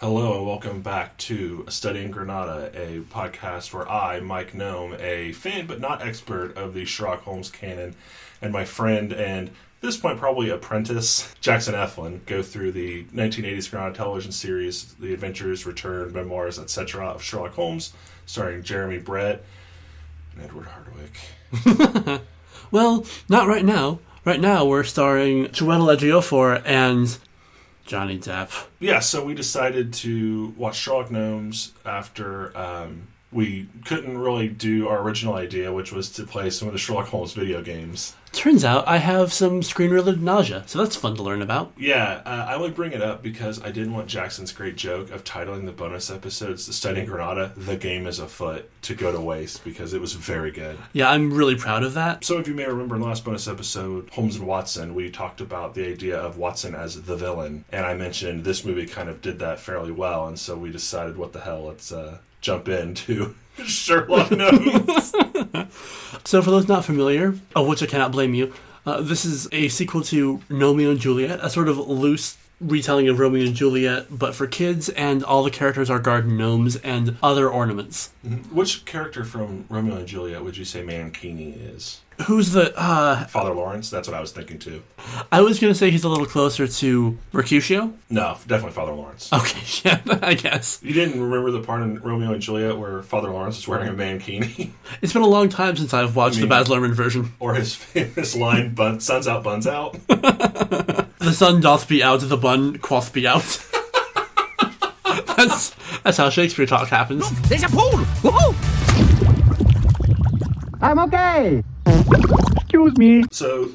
Hello and welcome back to Studying Granada, a podcast where I, Mike Gnome, a fan but not expert of the Sherlock Holmes canon, and my friend and this point probably apprentice Jackson Eflin go through the 1980s Granada television series, The Adventures, Return, Memoirs, etc. of Sherlock Holmes, starring Jeremy Brett and Edward Hardwicke. Well, not right now. Right now, we're starring Chiwetel Ejiofor and Johnny Depp. Yeah, so we decided to watch Sherlock Gnomes after um, we couldn't really do our original idea, which was to play some of the Sherlock Holmes video games. Turns out I have some screen-related nausea, so that's fun to learn about. Yeah, uh, I only bring it up because I didn't want Jackson's great joke of titling the bonus episodes "The Studying Granada," "The Game is Afoot" to go to waste because it was very good. Yeah, I'm really proud of that. Some of you may remember in the last bonus episode, Holmes and Watson, we talked about the idea of Watson as the villain, and I mentioned this movie kind of did that fairly well, and so we decided, what the hell, let's uh, jump into Sherlock Gnomes. So, for those not familiar, of which I cannot blame you, uh, this is a sequel to Gnomeo and Juliet, a sort of loose retelling of Romeo and Juliet, but for kids, and all the characters are garden gnomes and other ornaments. Which character from Romeo and Juliet would you say Mankini is? Who's the? uh Father Lawrence? That's what I was thinking too. I was gonna say he's a little closer to Mercutio. No, definitely Father Lawrence. Okay, yeah, I guess. You didn't remember the part in Romeo and Juliet where Father Lawrence is wearing a mankini? It's been a long time since I've watched mean- the Baz Luhrmann version. or his famous line, bun, sun's out, buns out? The sun doth be out, the bun quoth be out. that's that's how Shakespeare talk happens. There's a pool! Woohoo! I'm okay! Excuse me. So,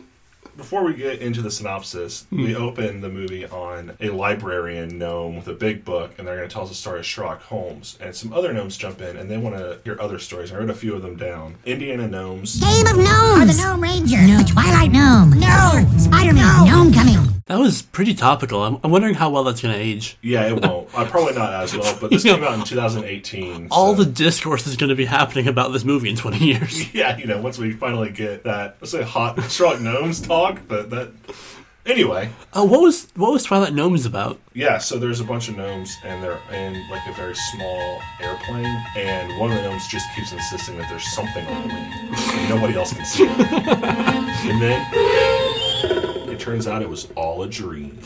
before we get into the synopsis, we hmm. open the movie on a librarian gnome with a big book, and they're going to tell us the story of Sherlock Holmes. And some other gnomes jump in, and they want to hear other stories. I wrote a few of them down. Indiana gnomes. Game of Gnomes! Or the Gnome Ranger! No. The Twilight Gnome! No! Spider-Man! Gnome coming! That was pretty topical. I'm, I'm wondering how well that's gonna age. Yeah, it won't. Uh, probably not as well, but this came out in 2018. All so- the discourse is gonna be happening about this movie in 20 years. Yeah, you know, once we finally get that, let's say hot Sherlock Gnomes talk, but that. Anyway, Uh, what was what was Twilight Gnomes about? yeah, so there's a bunch of gnomes, and they're in like a very small airplane, and one of the gnomes just keeps insisting that there's something on the wing. and Nobody else can see it. and then turns out it was all a dream.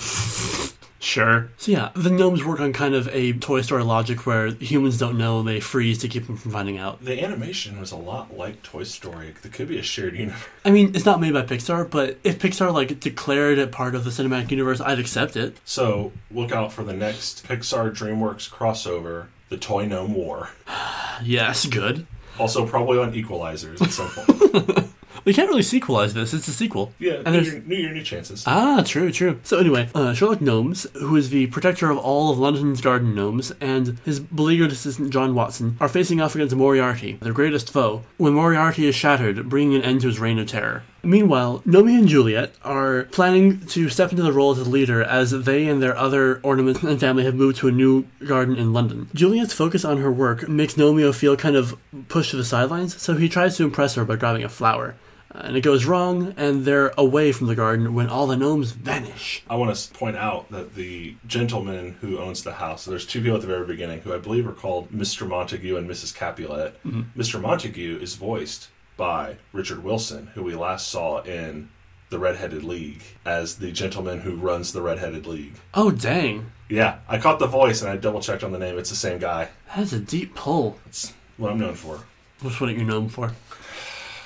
Sure. So yeah, the gnomes work on kind of a Toy Story logic where humans don't know, they freeze to keep them from finding out. The animation was a lot like Toy Story. There could be a shared universe. I mean, it's not made by Pixar, but if Pixar like declared it part of the cinematic universe, I'd accept it. So look out for the next Pixar DreamWorks crossover, The Toy Gnome War. Yes, good. Also, probably on Equelizers at some point. We can't really sequelize this. It's a sequel. Yeah, and new there's year, new year, new chances. Ah, true, true. So anyway, uh, Sherlock Gnomes, who is the protector of all of London's garden gnomes, and his beleaguered assistant John Watson are facing off against Moriarty, their greatest foe, when Moriarty is shattered, bringing an end to his reign of terror. Meanwhile, Gnomeo and Juliet are planning to step into the role as a leader as they and their other ornaments and family have moved to a new garden in London. Juliet's focus on her work makes Gnomeo feel kind of pushed to the sidelines, so he tries to impress her by grabbing a flower. And it goes wrong, and they're away from the garden when all the gnomes vanish. I want to point out that the gentleman who owns the house, there's two people at the very beginning who I believe are called Mr. Montague and Mrs. Capulet. Mm-hmm. Mr. Montague is voiced by Richard Wilson, who we last saw in the Redheaded League as the gentleman who runs the Redheaded League. Oh, dang. Yeah, I caught the voice and I double checked on the name. It's the same guy. That's a deep pull. It's what I'm known for. What's what are you're known for?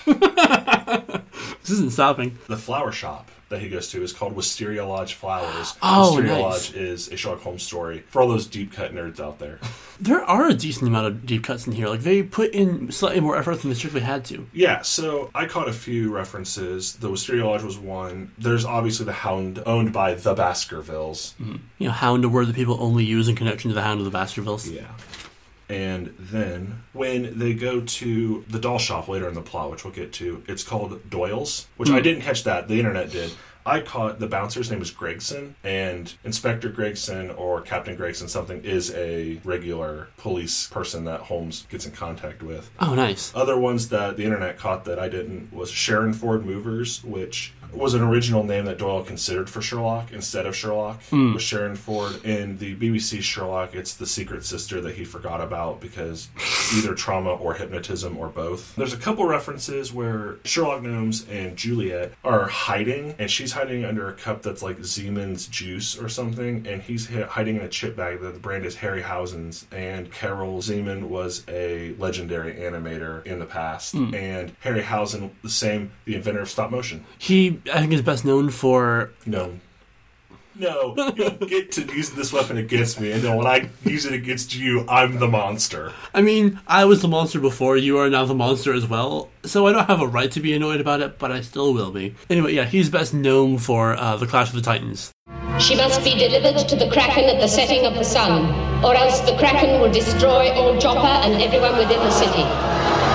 this isn't stopping. The flower shop that he goes to is called Wisteria Lodge Flowers. Oh, Wisteria nice. Lodge is a Sherlock Holmes story for all those deep cut nerds out there. There are a decent amount of deep cuts in here. Like, they put in slightly more effort than they strictly had to. Yeah, so I caught a few references. The Wisteria Lodge was one. There's obviously the Hound owned by the Baskervilles. Mm-hmm. You know, Hound, a word that people only use in connection to the Hound of the Baskervilles. Yeah. And then when they go to the doll shop later in the plot, which we'll get to, it's called Doyle's, which I hmm. didn't catch that. The internet did. I caught the bouncer's name is Gregson, and Inspector Gregson or Captain Gregson something is a regular police person that Holmes gets in contact with. Oh, nice. Other ones that the internet caught that I didn't was Sherrinford Movers, which was an original name that Doyle considered for Sherlock instead of Sherlock. Hmm. Was Sherrinford in the BBC Sherlock? It's the secret sister that he forgot about because either trauma or hypnotism or both. There's a couple references where Sherlock Gnomes and Juliet are hiding, and she's hiding under a cup that's like Zeman's juice or something, and he's hiding in a chip bag that the brand is Harryhausen's. And Karel Zeman was a legendary animator in the past, hmm. and Harryhausen, the same, the inventor of stop motion. He, I think, is best known for No. No, you get to use this weapon against me, and then when I use it against you, I'm the monster. I mean, I was the monster before, you are now the monster as well, so I don't have a right to be annoyed about it, but I still will be. Anyway, yeah, he's best known for uh, the Clash of the Titans. She must be delivered to the Kraken at the setting of the sun, or else the Kraken will destroy old Joppa and everyone within the city.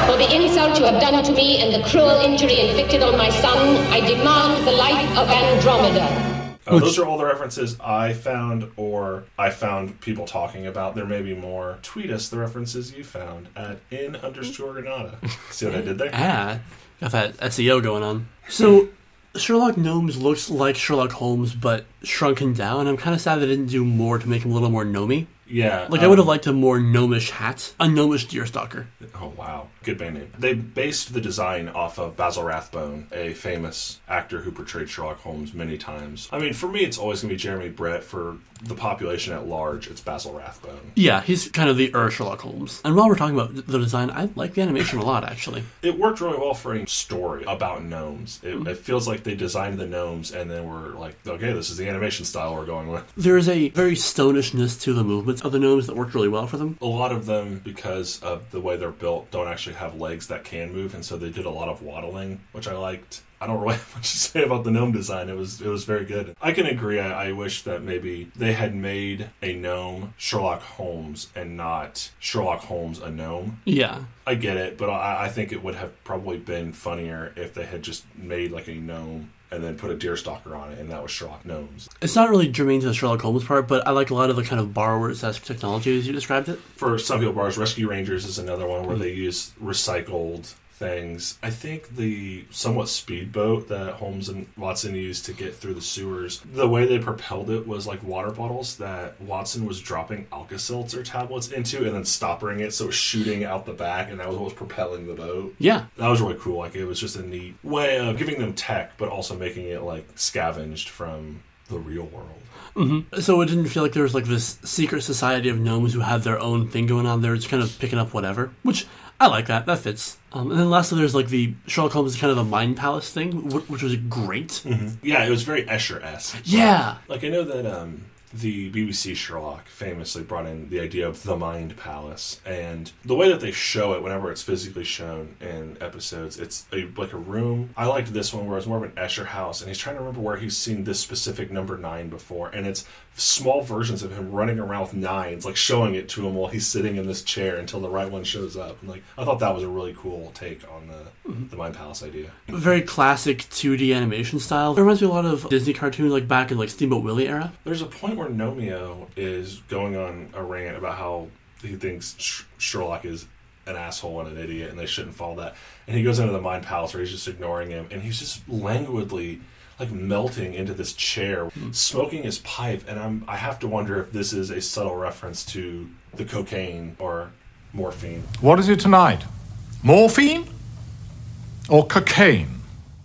For the insult you have done to me and the cruel injury inflicted on my son, I demand the life of Andromeda. Uh, those are all the references I found, or I found people talking about. There may be more. Tweet us the references you found at in underscore Granada. See what I did there? Ah, got that SEO going on. So, Sherlock Gnomes looks like Sherlock Holmes, but shrunken down. I'm kind of sad they didn't do more to make him a little more gnomey. Yeah. Like, I would have um, liked a more gnomish hat. A gnomish deerstalker. Oh wow, good band name. They based the design off of Basil Rathbone, a famous actor who portrayed Sherlock Holmes many times. I mean, for me, it's always going to be Jeremy Brett. For the population at large, it's Basil Rathbone. Yeah, he's kind of the Ur Sherlock Holmes. And while we're talking about the design, I like the animation a lot, actually. It worked really well for a story about gnomes. It, it feels like they designed the gnomes and then were like, okay, this is the animation style we're going with. There is a very stonishness to the movements of the gnomes that worked really well for them. A lot of them, because of the way they're built, don't actually have legs that can move, and so they did a lot of waddling, which I liked. I don't really have much to say about the gnome design. It was it was very good. I can agree. I, I wish that maybe they had made a gnome Sherlock Holmes and not Sherlock Holmes a gnome. Yeah. I get it, but I, I think it would have probably been funnier if they had just made like a gnome and then put a deerstalker on it, and that was Sherlock Gnomes. It's not really germane to the Sherlock Holmes part, but I like a lot of the kind of borrowers esque technology as you described it. For some people, bars Rescue Rangers is another one where hmm. they use recycled things. I think the somewhat speedboat that Holmes and Watson used to get through the sewers, the way they propelled it was like water bottles that Watson was dropping Alka-Seltzer tablets into and then stoppering it so it was shooting out the back, and that was what was propelling the boat. Yeah. That was really cool. Like it was just a neat way of giving them tech, but also making it like scavenged from the real world. Mm-hmm. So it didn't feel like there was like this secret society of gnomes who had their own thing going on there, just kind of picking up whatever. Which I like that. That fits. Um, and then lastly, there's like the Sherlock Holmes kind of a mind palace thing, wh- which was great. Yeah, it was very Escher esque. Yeah. Like I know that um, the BBC Sherlock famously brought in the idea of the Mind Palace, and the way that they show it whenever it's physically shown in episodes, it's a, like a room. I liked this one where it's more of an Escher house, and he's trying to remember where he's seen this specific number nine before, and it's small versions of him running around with nines, like showing it to him while he's sitting in this chair until the right one shows up. And like I thought that was a really cool take on the hmm. the Mind Palace idea. Very classic 2D animation style. It reminds me a lot of Disney cartoons, like back in like Steamboat Willie era. There's a point where Gnomeo is going on a rant about how he thinks Sh- Sherlock is an asshole and an idiot, and they shouldn't follow that. And he goes into the mind palace where he's just ignoring him, and he's just languidly like melting into this chair, hmm. smoking his pipe. And I'm I have to wonder if this is a subtle reference to the cocaine or morphine. What is it tonight? Morphine? Or cocaine?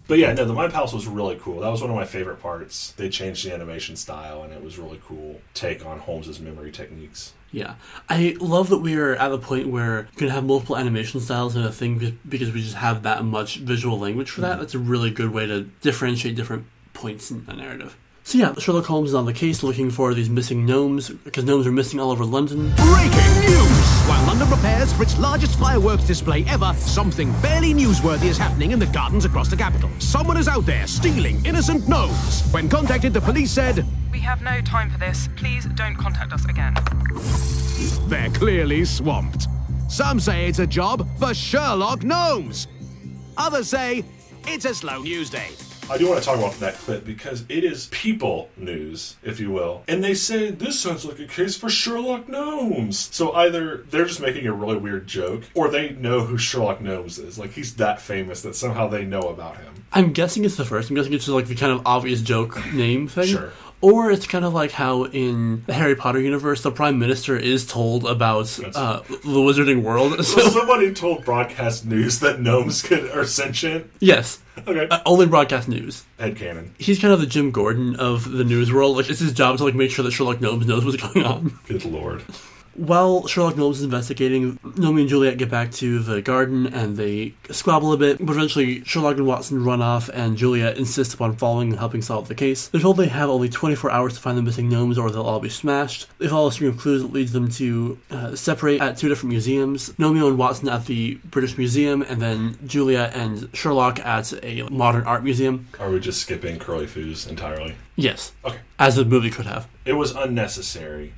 But yeah, no, the Mind Palace was really cool. That was one of my favorite parts. They changed the animation style, and it was really cool take on Holmes's memory techniques. Yeah. I love that we are at the point where you can have multiple animation styles in a thing because we just have that much visual language for that. Mm-hmm. That's a really good way to differentiate different points in the narrative. So yeah, Sherlock Holmes is on the case looking for these missing gnomes because gnomes are missing all over London. Breaking news! While London prepares for its largest fireworks display ever, something barely newsworthy is happening in the gardens across the capital. Someone is out there stealing innocent gnomes. When contacted, the police said We have no time for this. Please don't contact us again. they're clearly swamped. Some say it's a job for Sherlock Gnomes. Others say it's a slow news day. I do want to talk about that clip because it is people news, if you will. And they say this sounds like a case for Sherlock Gnomes. So either they're just making a really weird joke, or they know who Sherlock Gnomes is. Like he's that famous that somehow they know about him. I'm guessing it's the first. I'm guessing it's just like the kind of obvious joke name thing. Sure. Or it's kind of like how in the Harry Potter universe, the Prime Minister is told about uh, the Wizarding World. So So, somebody told broadcast news that gnomes could are sentient. yes, Okay. uh, only broadcast news. Headcanon. He's kind of the Jim Gordon of the news world. Like it's his job to like make sure that Sherlock Gnomes knows what's going on. Good lord. While Sherlock Gnomes is investigating, Gnomeo and Juliet get back to the garden and they squabble a bit, but eventually Sherlock and Watson run off and Juliet insists upon following and helping solve the case. They're told they have only 24 hours to find the missing gnomes or they'll all be smashed. They follow a string of clues that leads them to uh, separate at two different museums. Gnomeo and Watson at the British Museum and then Juliet and Sherlock at a modern art museum. Are we just skipping curly foos entirely? Yes, Okay. as the movie could have. It was unnecessary.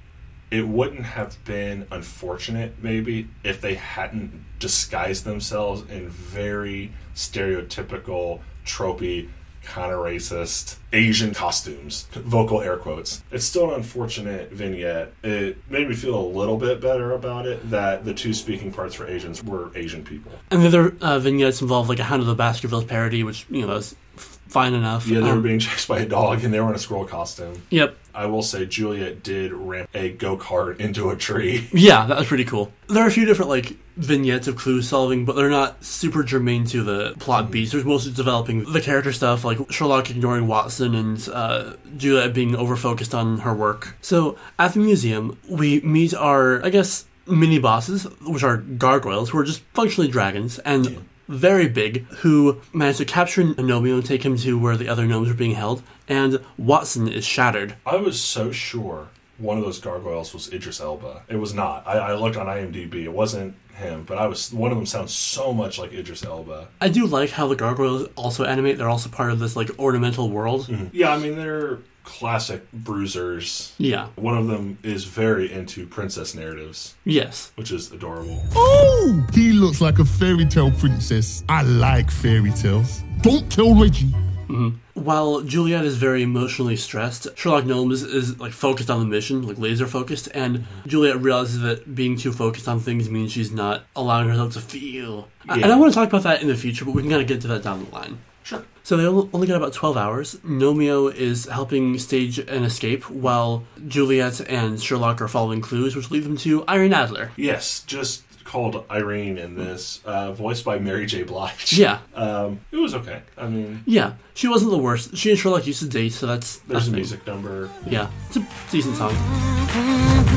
It wouldn't have been unfortunate, maybe, if they hadn't disguised themselves in very stereotypical, tropey, kind of racist Asian costumes. Vocal air quotes. It's still an unfortunate vignette. It made me feel a little bit better about it that the two speaking parts for Asians were Asian people. And the other uh, vignettes involve like a Hound of the Baskervilles parody, which, you know, was fine enough. Yeah, they were Um, being chased by a dog and they were in a squirrel costume. Yep. I will say Juliet did ramp a go kart into a tree. Yeah, that was pretty cool. There are a few different like vignettes of clue solving, but they're not super germane to the plot beats. There's mostly developing the character stuff, like Sherlock ignoring Watson and uh, Juliet being over focused on her work. So at the museum, we meet our, I guess, mini bosses, which are gargoyles, who are just functionally dragons and. Very big, who manage to capture Gnomeo and take him to where the other gnomes are being held, and Watson is shattered. I was so sure one of those gargoyles was Idris Elba. It was not. I, I looked on IMDb. It wasn't him, but I was. One of them sounds so much like Idris Elba. I do like how the gargoyles also animate. They're also part of this like ornamental world. Mm-hmm. Yeah, I mean they're classic bruisers. Yeah. One of them is very into princess narratives, Yes. which is adorable. Oh, he looks like a fairy tale princess. I like fairy tales. Don't tell Reggie. Mm-hmm. While Juliet is very emotionally stressed, Sherlock Gnomes is like focused on the mission, like laser focused, and mm-hmm. Juliet realizes that being too focused on things means she's not allowing herself to feel. I- And I want to talk about that in the future, but we can kind of get to that down the line. Sure. So they only only got about 12 hours. Gnomeo is helping stage an escape while Juliet and Sherlock are following clues, which lead them to Irene Adler. Yes, just called Irene in this, uh, voiced by Mary J. Blige. Yeah. Um, it was okay. I mean, Yeah, she wasn't the worst. She and Sherlock used to date, so that's there's that's a me. music number. Yeah, it's a decent song.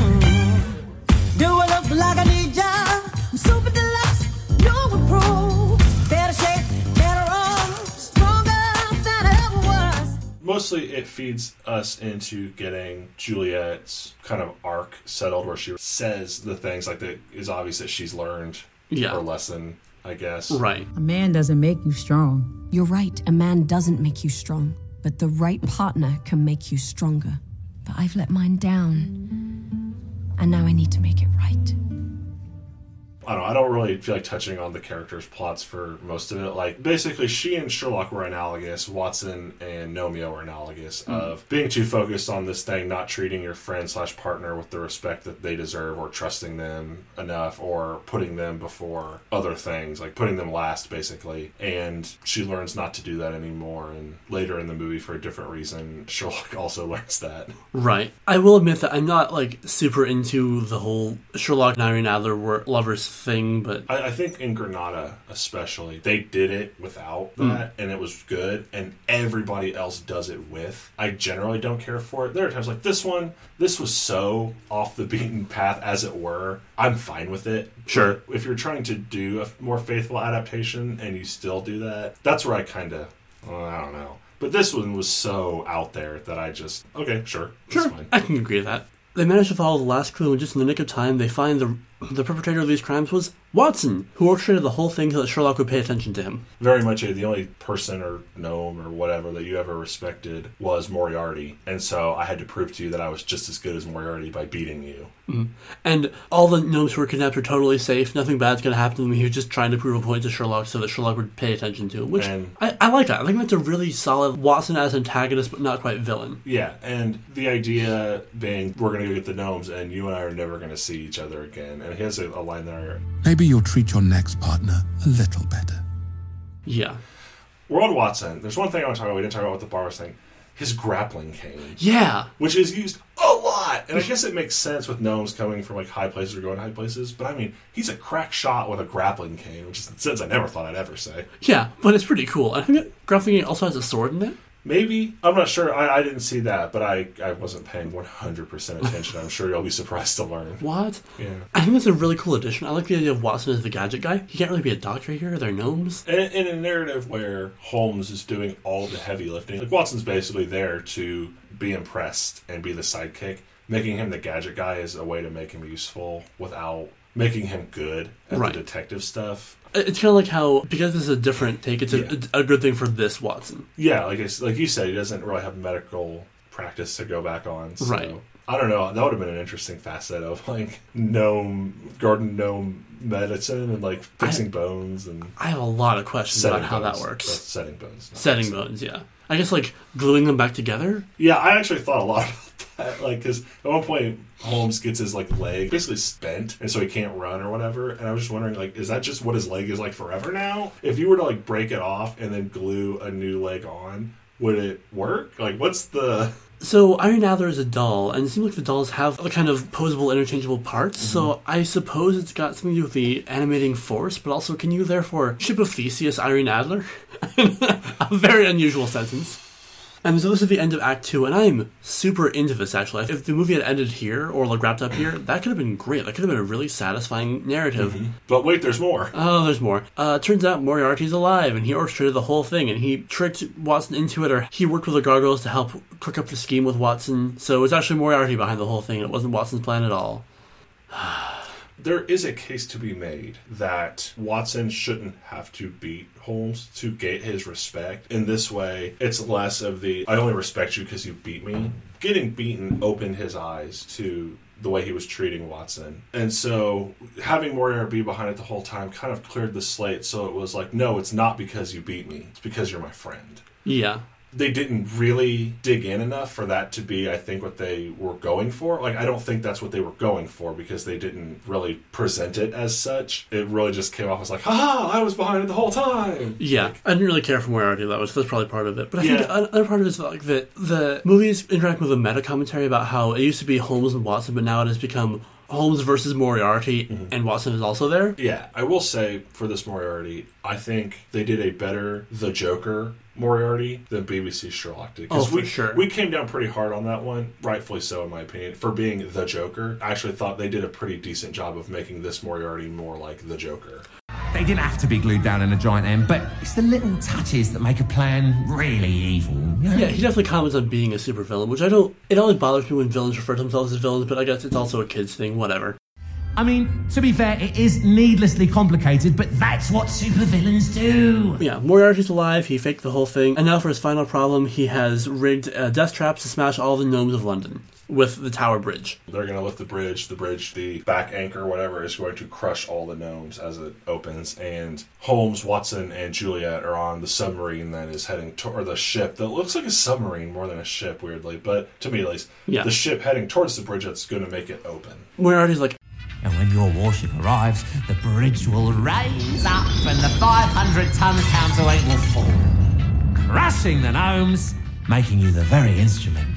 Mostly, it feeds us into getting Juliet's kind of arc settled, where she says the things like that is obvious that she's learned Yeah. her lesson. I guess. Right. A man doesn't make you strong. You're right, a man doesn't make you strong, but the right partner can make you stronger. But I've let mine down, and now I need to make it right. I don't. I don't really feel like touching on the characters' plots for most of it. Like, basically, she and Sherlock were analogous. Watson and Gnomeo were analogous hmm. of being too focused on this thing, not treating your friend slash partner with the respect that they deserve, or trusting them enough, or putting them before other things, like putting them last, basically. And she learns not to do that anymore. And later in the movie, for a different reason, Sherlock also learns that. Right. I will admit that I'm not like super into the whole Sherlock and Irene Adler were lovers thing, but I, I think in Granada, especially, they did it without hmm. that, and it was good, and everybody else does it with. I generally don't care for it. There are times like this one, this was so off the beaten path, as it were. I'm fine with it. Sure. If you're trying to do a more faithful adaptation and you still do that, that's where I kind of, well, I don't know. But this one was so out there that I just, okay, sure, sure, fine. I can agree with that. They manage to follow the last clue, and just in the nick of time, they find the the perpetrator of these crimes was Watson, who orchestrated the whole thing so that Sherlock would pay attention to him. Very much the only person or gnome or whatever that you ever respected was Moriarty. And so I had to prove to you that I was just as good as Moriarty by beating you. Mhm. And all the gnomes who were kidnapped are totally safe. Nothing bad's going to happen to them. He was just trying to prove a point to Sherlock so that Sherlock would pay attention to him. Which And- I, I like that. I think that's a really solid Watson as antagonist, but not quite villain. Yeah, and the idea being we're going to go get the gnomes and you and I are never going to see each other again. And he has a, a line there Maybe you'll treat your next partner a little better. Yeah. World Watson, there's one thing I want to talk about. We didn't talk about with the bars thing. His grappling cane. Yeah. Which is used a lot. And I guess it makes sense with gnomes coming from like high places or going high places. But I mean, he's a crack shot with a grappling cane, which is a sentence I never thought I'd ever say. Yeah, but it's pretty cool. I think that Grappling also has a sword in it. Maybe. I'm not sure. I, I didn't see that, but I, I wasn't paying 100% attention. I'm sure you'll be surprised to learn. What? Yeah. I think that's a really cool addition. I like the idea of Watson as the gadget guy. He can't really be a doctor here. They're gnomes. In, in a narrative where Holmes is doing all the heavy lifting, like Watson's basically there to be impressed and be the sidekick. Making him the gadget guy is a way to make him useful without making him good at Right. the detective stuff. Uh, it's kind of like how, because this is a different take, it's a, Yeah. a good thing for this Watson. Yeah, like I like you said, he doesn't really have medical practice to go back on. So Right. I don't know. That would have been an interesting facet of like gnome garden gnome medicine and like fixing bones and I have a lot of questions about how bones. that works. That's setting bones. Setting bones, yeah. I guess like gluing them back together. Yeah, I actually thought a lot about that. Like, because at one point Holmes gets his like leg basically spent, and so he can't run or whatever. And I was just wondering, like, is that just what his leg is like forever now? If you were to like break it off and then glue a new leg on, would it work? Like, what's the So Irene Adler is a doll, and it seems like the dolls have a kind of posable, interchangeable parts. So Mm-hmm. I suppose it's got something to do with the animating force, but also can you therefore ship of Theseus Irene Adler? a very unusual sentence. And so this is the end of Act Two, and I'm super into this actually. If the movie had ended here or like wrapped up here, that could have been great. That could have been a really satisfying narrative. But wait, there's more. Oh, there's more. Uh, turns out Moriarty's alive, and he orchestrated the whole thing, and he tricked Watson into it, or he worked with the gargoyles to help cook up the scheme with Watson. So it was actually Moriarty behind the whole thing, it wasn't Watson's plan at all. There is a case to be made that Watson shouldn't have to beat Holmes to get his respect. In this way, it's less of the I only respect you because you beat me. Getting beaten opened his eyes to the way he was treating Watson. And so having Moriarty be behind it the whole time kind of cleared the slate so it was like, no, it's not because you beat me. It's because you're my friend Yeah. They didn't really dig in enough for that to be, I think, what they were going for. Like, I don't think that's what they were going for because they didn't really present it as such. It really just came off as like, haha, I was behind it the whole time. Yeah, I didn't really care for Moriarty that was. That's probably part of it. But I think Yeah. another part of it is like that the movies interact with a meta commentary about how it used to be Holmes and Watson, but now it has become Holmes versus Moriarty, mm-hmm. and Watson is also there. Yeah, I will say for this Moriarty, I think they did a better The Joker Moriarty than BBC Sherlock did. Oh, for we, sure. We came down pretty hard on that one, rightfully so, in my opinion, for being The Joker. I actually thought they did a pretty decent job of making this Moriarty more like The Joker. They didn't have to be glued down in a giant M, but it's the little touches that make a plan really evil. you know? Yeah, he definitely comments on being a supervillain, which I don't. It always bothers me when villains refer to themselves as villains, but I guess it's also a kids thing. Whatever. I mean, to be fair, it is needlessly complicated, but that's what supervillains do. Yeah, Moriarty's alive. He faked the whole thing, and now for his final problem, he has rigged uh, death traps to smash all the gnomes of London with the Tower Bridge. They're going to lift the bridge. The bridge, the back anchor, whatever, is going to crush all the gnomes as it opens. And Holmes, Watson, and Juliet are on the submarine that is heading to, or the ship that looks like a submarine more than a ship, weirdly, but to me at least, Yeah. the ship heading towards the bridge that's going to make it open. Moriarty's like, And when your warship arrives, the bridge will raise up and the 500 ton counterweight will fall, crushing the gnomes, making you the very instrument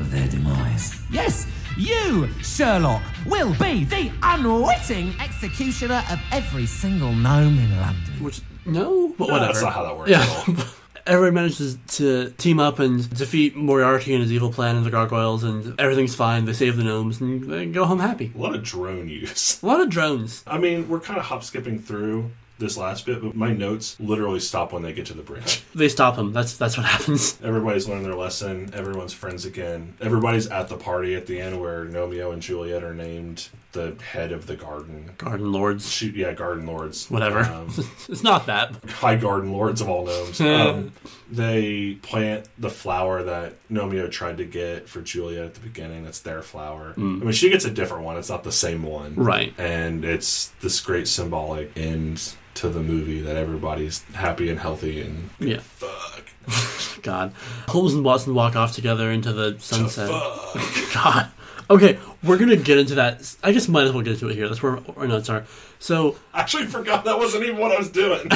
of their demise. Yes, you, Sherlock, will be the unwitting executioner of every single gnome in London. Which, no? But No, whatever. that's not how that works Yeah. at all. Everyone manages to team up and defeat Moriarty and his evil plan and the gargoyles, and everything's fine. They save the gnomes and they go home happy. A lot of drone use. A lot of drones. I mean, we're kind of hop skipping through this last bit, but my notes literally stop when they get to the bridge. They stop him. That's that's what happens. Everybody's learned their lesson. Everyone's friends again. Everybody's at the party at the end where Gnomeo and Juliet are named the head of the garden. Garden lords. Shoot, yeah, garden lords. Whatever. Um, it's not that. high garden lords of all gnomes. um, they plant the flower that Gnomeo tried to get for Juliet at the beginning. That's their flower. Mm. I mean, she gets a different one. It's not the same one, Right. And it's this great symbolic end to the movie that everybody's happy and healthy and Yeah. fuck. God. Holmes and Watson walk off together into the sunset. God. Okay, we're gonna get into that. I just might as well get into it here. That's where our notes are. So, I actually forgot that wasn't even what I was doing.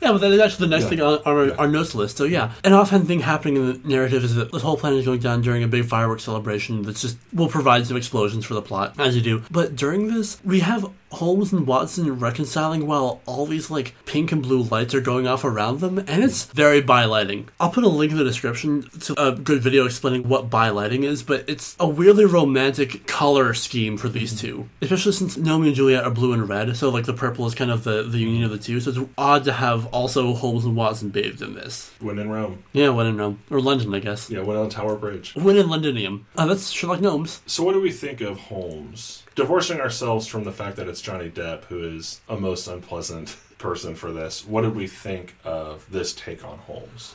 yeah, but that is actually the next Yeah. thing on our, our notes list. So, yeah, an offhand thing happening in the narrative is that this whole planet is going down during a big fireworks celebration that's just will provide some explosions for the plot, as you do. But during this, we have Holmes and Watson reconciling while all these like pink and blue lights are going off around them, and it's very bi lighting. I'll put a link in the description to a good video explaining what bi lighting is, but it's a weirdly romantic color scheme for these two, especially since Gnomeo and Juliet are blue and red, so like the purple is kind of the, the union of the two. So it's odd to have also Holmes and Watson bathed in this. when in Rome. Yeah, when in Rome or London, I guess. Yeah, when on Tower Bridge. When in Londonium. Uh, that's Sherlock Gnomes. So, what do we think of Holmes? Divorcing ourselves from the fact that it's Johnny Depp, who is a most unpleasant person for this, what did we think of this take on Holmes?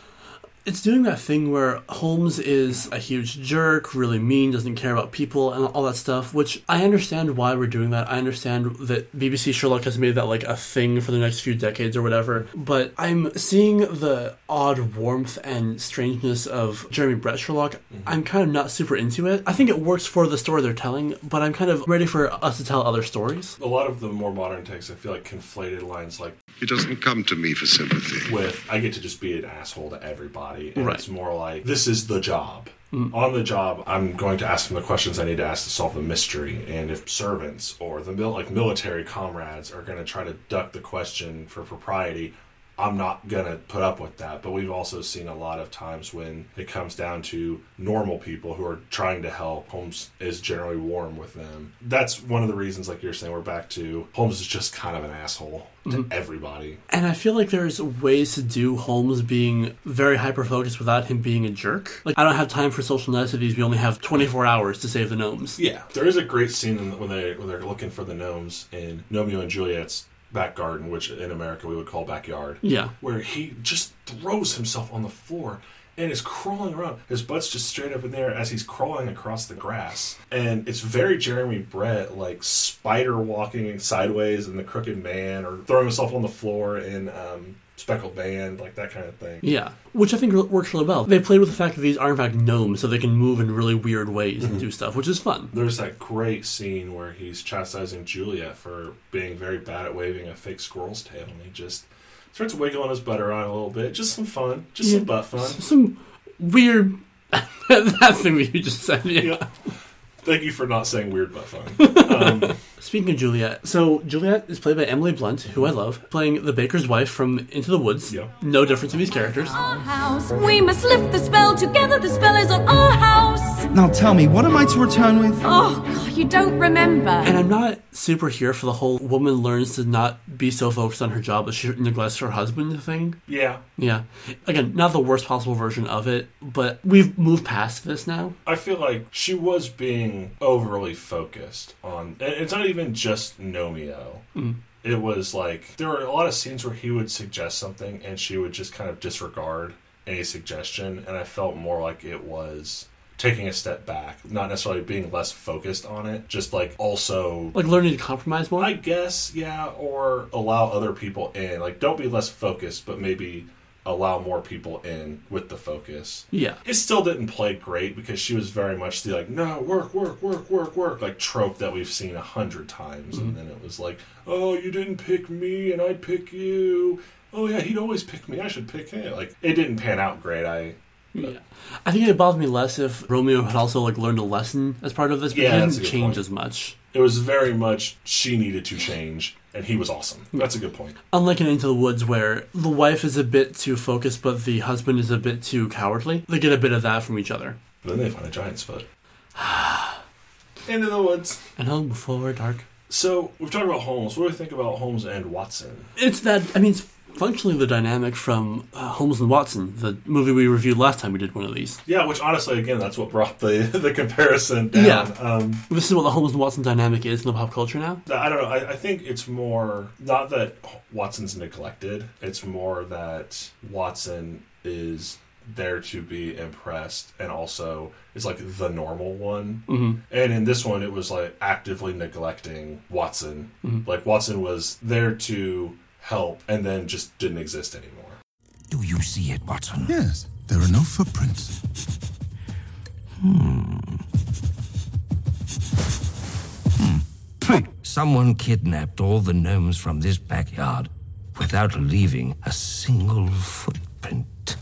It's doing that thing where Holmes is a huge jerk, really mean, doesn't care about people, and all that stuff, which I understand why we're doing that. I understand that BBC Sherlock has made that like a thing for the next few decades or whatever, but I'm seeing the odd warmth and strangeness of Jeremy Brett Sherlock. Mm-hmm. I'm kind of not super into it. I think it works for the story they're telling, but I'm kind of ready for us to tell other stories. A lot of the more modern takes, I feel like conflated lines like He doesn't come to me for sympathy. with I get to just be an asshole to everybody. And Right. it's more like this is the job. Mm. On the job, I'm going to ask them the questions I need to ask to solve the mystery. And if servants or the mil- like military comrades are going to try to duck the question for propriety, I'm not going to put up with that. But we've also seen a lot of times when it comes down to normal people who are trying to help, Holmes is generally warm with them. That's one of the reasons, like you're saying, we're back to Holmes is just kind of an asshole to Mhm. everybody. And I feel like there's ways to do Holmes being very hyper focused without him being a jerk. Like, I don't have time for social niceties. We only have 24 hours to save the gnomes. Yeah, there is a great scene when they when they're looking for the gnomes in Romeo and Juliet's back garden, which in America we would call backyard. Yeah. where he just throws himself on the floor and is crawling around. His butt's just straight up in there as he's crawling across the grass, and it's very Jeremy Brett, like spider walking sideways in the Crooked Man, or throwing himself on the floor in um, Speckled band, like that kind of thing. Yeah, which I think works really well. They played with the fact that these are in fact gnomes, so they can move in really weird ways and mm-hmm. do stuff, which is fun. There's that great scene where he's chastising Julia for being very bad at waving a fake squirrel's tail, and he just starts wiggling his butt around a little bit. Just some fun, just Yeah. some butt fun. Some weird. that thing that you just said, yeah. Thank you for not saying weird butt fun. Um, Speaking of Juliet, so Juliet is played by Emily Blunt, who I love, playing the baker's wife from Into the Woods. No difference in these characters. house. We must lift the spell together. The spell is on our house. Now tell me, what am I to return with? Oh, God, you don't remember. And I'm not super here for the whole woman learns to not be so focused on her job that she neglects her husband thing. yeah, Yeah. Again, not the worst possible version of it, but we've moved past this now. I feel like she was being overly focused on. It's not even just Gnomeo. Mm. It was like there were a lot of scenes where he would suggest something and she would just kind of disregard any suggestion, and I felt more like it was taking a step back, not necessarily being less focused on it, just like also Like learning to compromise more? I guess, yeah, or allow other people in. Like, don't be less focused, but maybe allow more people in with the focus. Yeah. It still didn't play great because she was very much the like, no, work, work, work, work, work, like trope that we've seen a hundred times. And mm-hmm. then it was like, oh, you didn't pick me and I'd pick you. Oh, yeah, he'd always pick me. I should pick him. Like, it didn't pan out great. I. Yeah. I think it would bother me less if Romeo had also like learned a lesson as part of this, but Yeah, he didn't change point. as much. It was very much she needed to change, and he was awesome. That's a good point. Unlike in Into the Woods, where the wife is a bit too focused, but the husband is a bit too cowardly, they get a bit of that from each other. Then they find a giant's foot. Into the woods. And home before dark. So we've talked about Holmes. What do we think about Holmes and Watson? It's that. I mean, it's functionally the dynamic from uh, Holmes and Watson, the movie we reviewed last time we did one of these. Yeah, which honestly, again, that's what brought the the comparison down. Yeah. Um, This is what the Holmes and Watson dynamic is in the pop culture now. I don't know. I, I think it's more not that Watson's neglected. It's more that Watson is there to be impressed and also is like the normal one. Mhm. And in this one, it was like actively neglecting Watson. Mhm. Like Watson was there to help and then just didn't exist anymore. Do you see it, Watson? Yes. There are no footprints. Hmm. hmm. Someone kidnapped all the gnomes from this backyard without leaving a single footprint.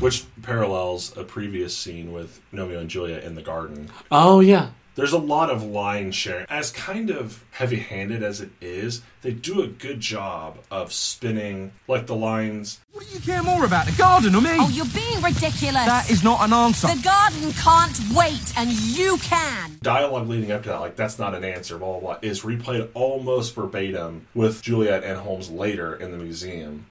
Which parallels a previous scene with Romeo and Juliet in the garden. Oh yeah. There's a lot of line sharing. As kind of heavy handed as it is, they do a good job of spinning like the lines. What do you care more about, the garden or me? Oh, you're being ridiculous. That is not an answer. The garden can't wait, and you can. Dialogue leading up to that, like that's not an answer, blah blah blah, is replayed almost verbatim with Juliet and Holmes later in the museum.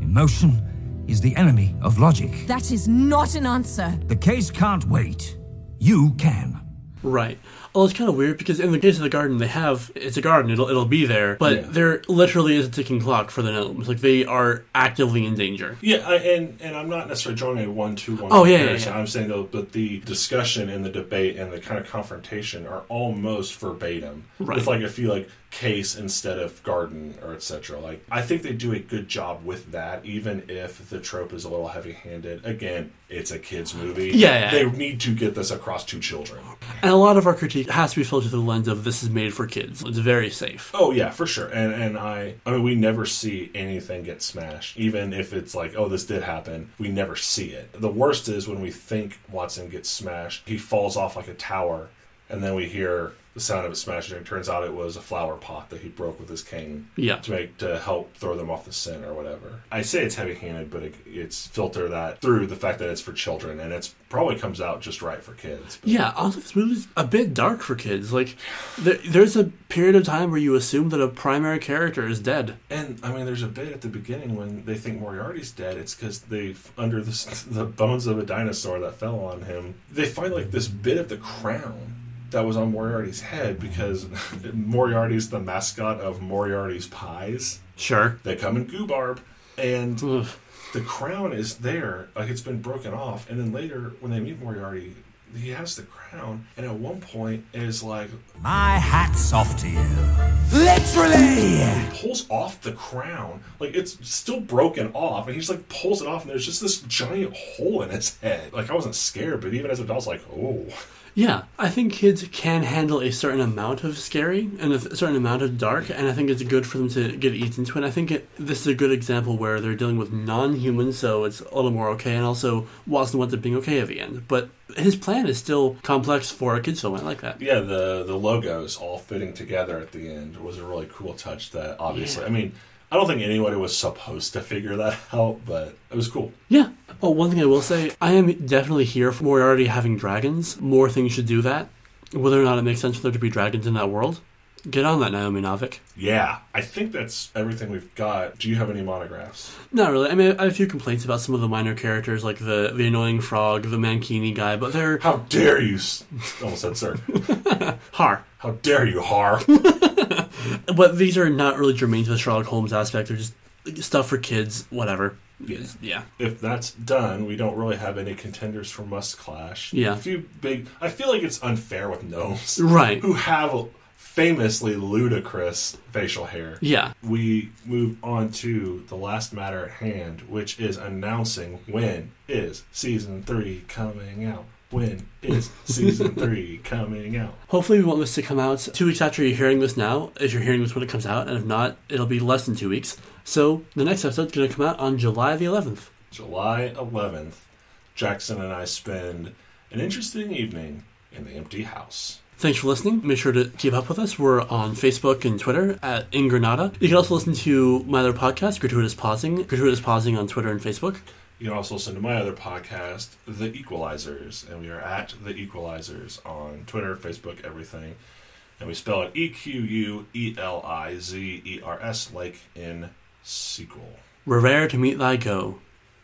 Emotion is the enemy of logic. That is not an answer. The case can't wait. You can. Right. Oh, it's kind of weird because in the case of the garden, they have it's a garden; it'll it'll be there, but Yeah. there literally is a ticking clock for the gnomes. Like they are actively in danger. Yeah, I, and and I'm not necessarily drawing a one two one. Oh, yeah, yeah, comparison. yeah. I'm saying though that the discussion and the debate and the kind of confrontation are almost verbatim, Right. with like a few like case instead of garden or etc. Like I think they do a good job with that, even if the trope is a little heavy handed. Again, it's a kids movie. Yeah, yeah. they need to get this across to children. And a lot of our critique has to be filtered through the lens of this is made for kids. It's very safe. Oh yeah, for sure. And and I I mean we never see anything get smashed. Even if it's like, oh this did happen, we never see it. The worst is when we think Watson gets smashed, he falls off like a tower and then we hear the sound of it smashing it turns out it was a flower pot that he broke with his cane Yeah. to make to help throw them off the scent or whatever. I say it's heavy handed, but it, it's filter that through the fact that it's for children and it's probably comes out just right for kids. Yeah, honestly, this movie's a bit dark for kids. Like, there, there's a period of time where you assume that a primary character is dead. And I mean, there's a bit at the beginning when they think Moriarty's dead. It's because they, under the, the bones of a dinosaur that fell on him, they find like this bit of the crown that was on Moriarty's head because Moriarty's the mascot of Moriarty's Pies. Sure. They come in goobarb, and the crown is there, like it's been broken off. And then later, when they meet Moriarty, he has the crown, and at one point is like My hat's off to you. Literally! He pulls off the crown. Like, it's still broken off, and he just, like, pulls it off, and there's just this giant hole in his head. Like, I wasn't scared, but even as an adult, I was like, oh. Yeah, I think kids can handle a certain amount of scary and a certain amount of dark, and I think it's good for them to get eased into it. And I think it, this is a good example where they're dealing with non-humans, so it's a little more okay, and also Watson winds up being okay at the end. But his plan is still complex for a kids film. I like that. Yeah, the, the logos all fitting together at the end was a really cool touch that, obviously, I mean, I don't think anybody was supposed to figure that out, but it was cool. Yeah. Oh, one thing I will say, I am definitely here for Moriarty having dragons. More things should do that. Whether or not it makes sense for there to be dragons in that world, get on that, Naomi Novik. Yeah, I think that's everything we've got. Do you have any monographs? Not really. I mean, I have a few complaints about some of the minor characters, like the the annoying frog, the Mankini guy, but they're how dare you? s- Almost said sir. Har. How dare you, Har? But these are not really germane to the Sherlock Holmes aspect. They're just stuff for kids, whatever. Yeah. If that's done, we don't really have any contenders for Must Clash. Yeah. A few big. I feel like it's unfair with gnomes. Right. Who have famously ludicrous facial hair. Yeah. We move on to the last matter at hand, which is announcing when is season three coming out. When is season three coming out? Hopefully, we want this to come out two weeks after you're hearing this now, if you're hearing this when it comes out, and if not, it'll be less than two weeks. So, the next episode's going to come out on July the 11th. July 11th, Jackson and I spend an interesting evening in the empty house. Thanks for listening. Make sure to keep up with us. We're on Facebook and Twitter at In Granada. You can also listen to my other podcast, Gratuitous Pausing, Gratuitous Pausing on Twitter and Facebook. You can also listen to my other podcast, The Equelizers, and we are at The Equelizers on Twitter, Facebook, everything. And we spell it E Q U E L I Z E R S, like in sequel. Were rare to meet thy go.